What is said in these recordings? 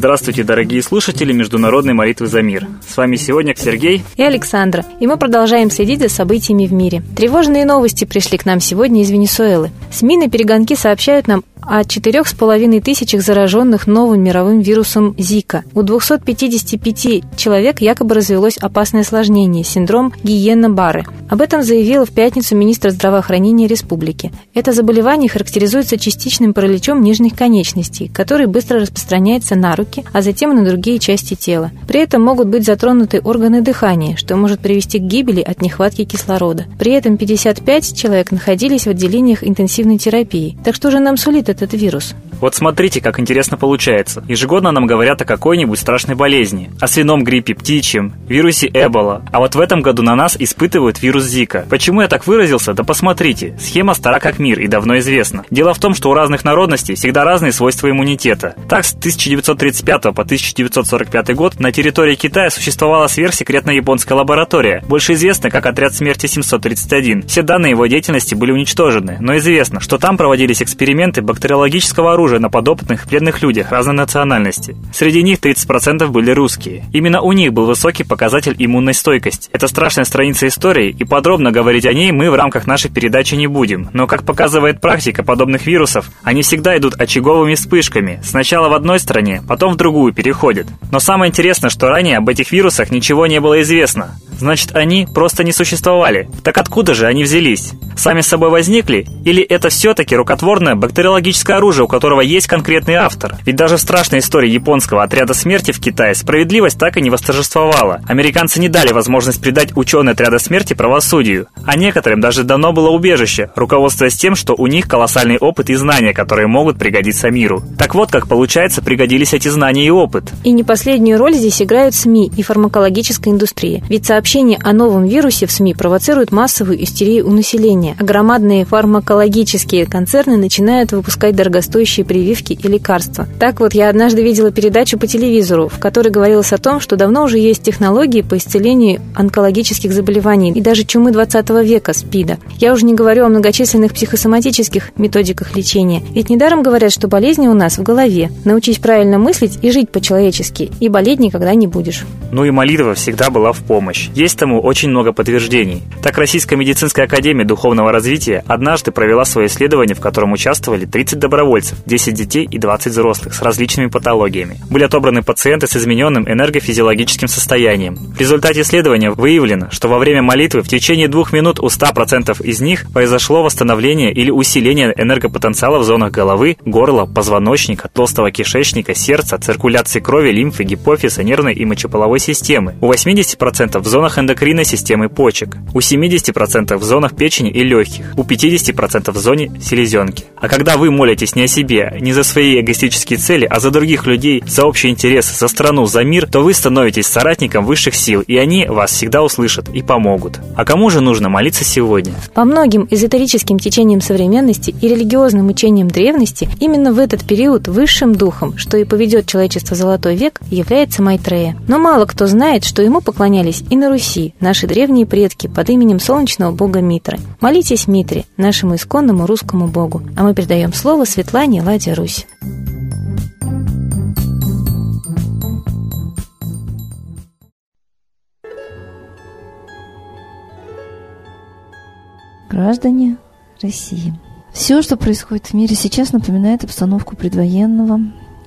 Здравствуйте, дорогие слушатели Международной молитвы за мир. С вами сегодня Сергей и Александра, и мы продолжаем следить за событиями в мире. Тревожные новости пришли к нам сегодня из Венесуэлы. СМИ на перегонки сообщают нам о 4,5 тысячах зараженных новым мировым вирусом Зика. У 255 человек якобы развелось опасное осложнение – синдром Гиена-Бары. Об этом заявила в пятницу министр здравоохранения республики. Это заболевание характеризуется частичным параличом нижних конечностей, который быстро распространяется на руки, а затем на другие части тела. При этом могут быть затронуты органы дыхания, что может привести к гибели от нехватки кислорода. При этом 55 человек находились в отделениях интенсивной терапии. Так что же нам сулит этот вирус? Вот смотрите, как интересно получается. Ежегодно нам говорят о какой-нибудь страшной болезни. О свином гриппе, птичьем, вирусе Эбола. А вот в этом году на нас испытывают вирус Зика. Почему я так выразился? Да посмотрите. Схема стара как мир и давно известна. Дело в том, что у разных народностей всегда разные свойства иммунитета. Так, с 1935 по 1945 год на территории Китая существовала сверхсекретная японская лаборатория, больше известная как отряд смерти 731. Все данные его деятельности были уничтожены, но известно, что там проводились эксперименты бактериологического оружия оружие на подопытных пленных людях разной национальности. Среди них 30% были русские. Именно у них был высокий показатель иммунной стойкости. Это страшная страница истории, и подробно говорить о ней мы в рамках нашей передачи не будем. Но, как показывает практика подобных вирусов, они всегда идут очаговыми вспышками. Сначала в одной стране, потом в другую переходят. Но самое интересное, что ранее об этих вирусах ничего не было известно. Значит, они просто не существовали. Так откуда же они взялись? Сами собой возникли? Или это все-таки рукотворное бактериологическое оружие, у которого есть конкретный автор? Ведь даже в страшной истории японского отряда смерти в Китае справедливость так и не восторжествовала. Американцы не дали возможность придать ученые отряда смерти правосудию. А некоторым даже дано было убежище, руководствуясь тем, что у них колоссальный опыт и знания, которые могут пригодиться миру. Так вот, как получается, пригодились эти знания и опыт. И не последнюю роль здесь играют СМИ и фармакологическая индустрия. Ведь сообщения Сообщения о новом вирусе в СМИ провоцируют массовую истерию у населения, а громадные фармакологические концерны начинают выпускать дорогостоящие прививки и лекарства. Так вот, я однажды видела передачу по телевизору, в которой говорилось о том, что давно уже есть технологии по исцелению онкологических заболеваний и даже чумы 20 века, СПИДа. Я уже не говорю о многочисленных психосоматических методиках лечения. Ведь недаром говорят, что болезни у нас в голове. Научись правильно мыслить и жить по-человечески, и болеть никогда не будешь. Ну и молитва всегда была в помощь. Есть тому очень много подтверждений. Так Российская медицинская академия духовного развития однажды провела свое исследование, в котором участвовали 30 добровольцев, 10 детей и 20 взрослых с различными патологиями. Были отобраны пациенты с измененным энергофизиологическим состоянием. В результате исследования выявлено, что во время молитвы в течение двух минут у 100% из них произошло восстановление или усиление энергопотенциала в зонах головы, горла, позвоночника, толстого кишечника, сердца, циркуляции крови, лимфы, гипофиза, нервной и мочеполовой системы. У 80% в зонах зонах эндокринной системы почек, у 70% в зонах печени и легких, у 50% в зоне селезенки. А когда вы молитесь не о себе, не за свои эгоистические цели, а за других людей, за общий интерес, за страну, за мир, то вы становитесь соратником высших сил, и они вас всегда услышат и помогут. А кому же нужно молиться сегодня? По многим эзотерическим течениям современности и религиозным учениям древности, именно в этот период высшим духом, что и поведет человечество в золотой век, является Майтрея. Но мало кто знает, что ему поклонялись и на Руси, наши древние предки под именем солнечного бога Митры. Молитесь Митре, нашему исконному русскому богу. А мы передаем слово Светлане Ладе Русь. Граждане России. Все, что происходит в мире сейчас, напоминает обстановку предвоенного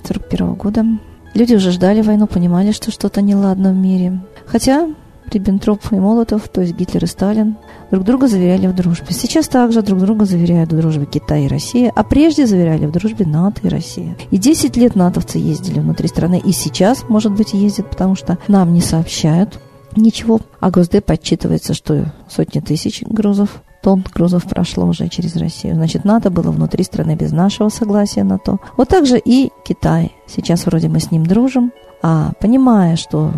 41 года. Люди уже ждали войну, понимали, что что-то неладно в мире. Хотя Риббентроп и Молотов, то есть Гитлер и Сталин, друг друга заверяли в дружбе. Сейчас также друг друга заверяют в дружбе Китай и Россия, а прежде заверяли в дружбе НАТО и Россия. И 10 лет натовцы ездили внутри страны, и сейчас, может быть, ездят, потому что нам не сообщают ничего. А Госдеп отчитывается, что сотни тысяч грузов тонн грузов прошло уже через Россию. Значит, НАТО было внутри страны без нашего согласия на то. Вот так же и Китай. Сейчас вроде мы с ним дружим, а понимая, что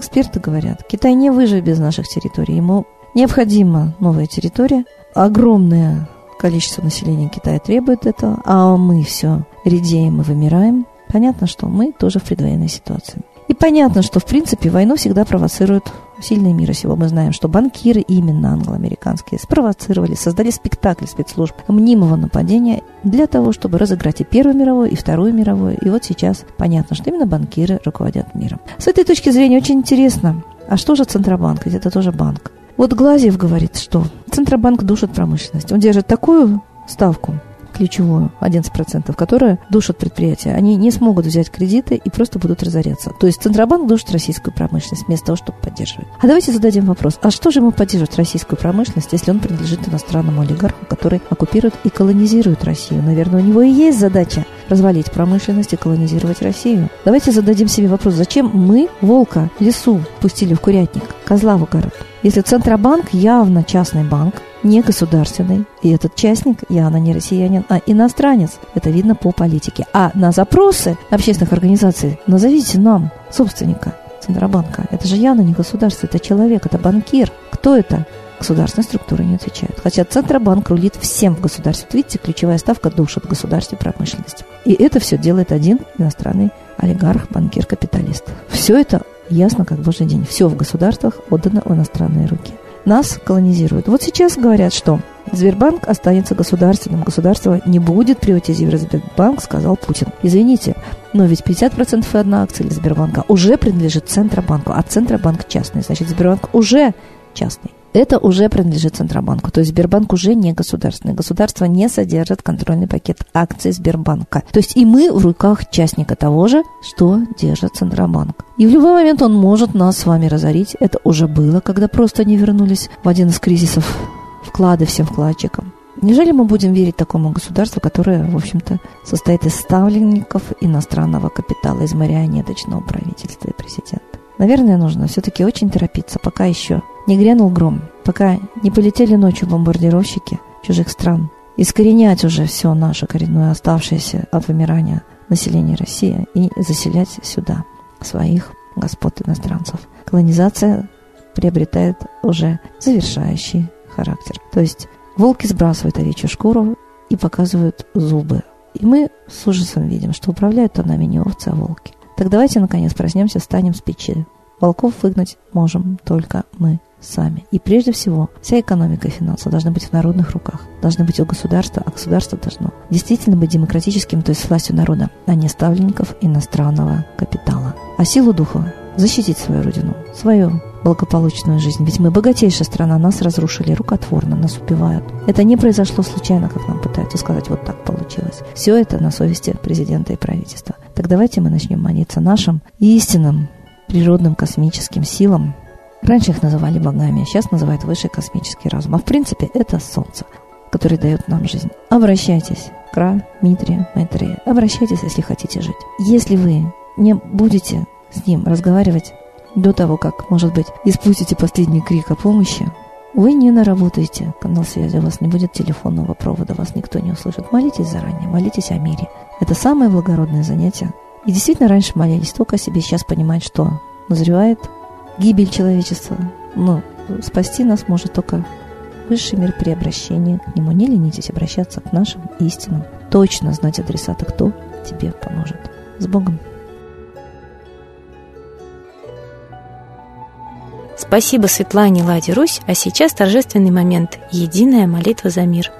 Эксперты говорят, Китай не выживет без наших территорий. Ему необходима новая территория. Огромное количество населения Китая требует этого, а мы все редеем и вымираем. Понятно, что мы тоже в предвоенной ситуации. И понятно, что, в принципе, войну всегда провоцируют сильные мира сего. Мы знаем, что банкиры, именно англо-американские, спровоцировали, создали спектакль спецслужб мнимого нападения для того, чтобы разыграть и Первую мировую, и Вторую мировую. И вот сейчас понятно, что именно банкиры руководят миром. С этой точки зрения очень интересно, а что же Центробанк? Ведь это тоже банк. Вот Глазьев говорит, что Центробанк душит промышленность. Он держит такую ставку, ключевую, 11%, которая душат предприятия, они не смогут взять кредиты и просто будут разоряться. То есть Центробанк душит российскую промышленность вместо того, чтобы поддерживать. А давайте зададим вопрос, а что же ему поддерживать российскую промышленность, если он принадлежит иностранному олигарху, который оккупирует и колонизирует Россию? Наверное, у него и есть задача развалить промышленность и колонизировать Россию. Давайте зададим себе вопрос, зачем мы волка лесу пустили в курятник, козла в огород? Если Центробанк явно частный банк, не государственный. И этот частник явно не россиянин, а иностранец. Это видно по политике. А на запросы общественных организаций назовите нам собственника Центробанка. Это же явно не государство, это человек, это банкир. Кто это? Государственные структуры не отвечают. Хотя Центробанк рулит всем в государстве. видите, ключевая ставка душит государстве промышленности. И это все делает один иностранный олигарх, банкир, капиталист. Все это ясно как божий день. Все в государствах отдано в иностранные руки нас колонизируют. Вот сейчас говорят, что Сбербанк останется государственным. Государство не будет приватизировать Сбербанк, сказал Путин. Извините, но ведь 50% и одна акция Сбербанка уже принадлежит Центробанку, а Центробанк частный. Значит, Сбербанк уже частный это уже принадлежит Центробанку. То есть Сбербанк уже не государственный. Государство не содержит контрольный пакет акций Сбербанка. То есть и мы в руках частника того же, что держит Центробанк. И в любой момент он может нас с вами разорить. Это уже было, когда просто не вернулись в один из кризисов вклады всем вкладчикам. Неужели мы будем верить такому государству, которое, в общем-то, состоит из ставленников иностранного капитала, из марионеточного правительства и президента? Наверное, нужно все-таки очень торопиться, пока еще не грянул гром, пока не полетели ночью бомбардировщики чужих стран, искоренять уже все наше коренное оставшееся от вымирания населения России и заселять сюда своих господ иностранцев. Колонизация приобретает уже завершающий характер. То есть волки сбрасывают овечью шкуру и показывают зубы. И мы с ужасом видим, что управляют-то нами не овцы, а волки. Так давайте, наконец, проснемся, встанем с печи. Волков выгнать можем только мы сами. И прежде всего, вся экономика и финансы должны быть в народных руках, должны быть у государства, а государство должно действительно быть демократическим, то есть властью народа, а не ставленников иностранного капитала. А силу духа защитить свою родину, свою благополучную жизнь. Ведь мы богатейшая страна, нас разрушили рукотворно, нас убивают. Это не произошло случайно, как нам пытаются сказать, вот так получилось. Все это на совести президента и правительства. Так давайте мы начнем молиться нашим истинным природным космическим силам. Раньше их называли богами, а сейчас называют высший космический разум. А в принципе это Солнце, которое дает нам жизнь. Обращайтесь к Ра, Митре, Майтрея. Обращайтесь, если хотите жить. Если вы не будете с ним разговаривать до того, как, может быть, испустите последний крик о помощи, вы не наработаете канал связи, у вас не будет телефонного провода, вас никто не услышит. Молитесь заранее, молитесь о мире. Это самое благородное занятие. И действительно, раньше молились только о себе, сейчас понимают, что назревает гибель человечества. Но спасти нас может только высший мир при обращении к нему. Не ленитесь обращаться к нашим истинам. Точно знать адресата, кто тебе поможет. С Богом! Спасибо Светлане Ладе Русь, а сейчас торжественный момент – единая молитва за мир –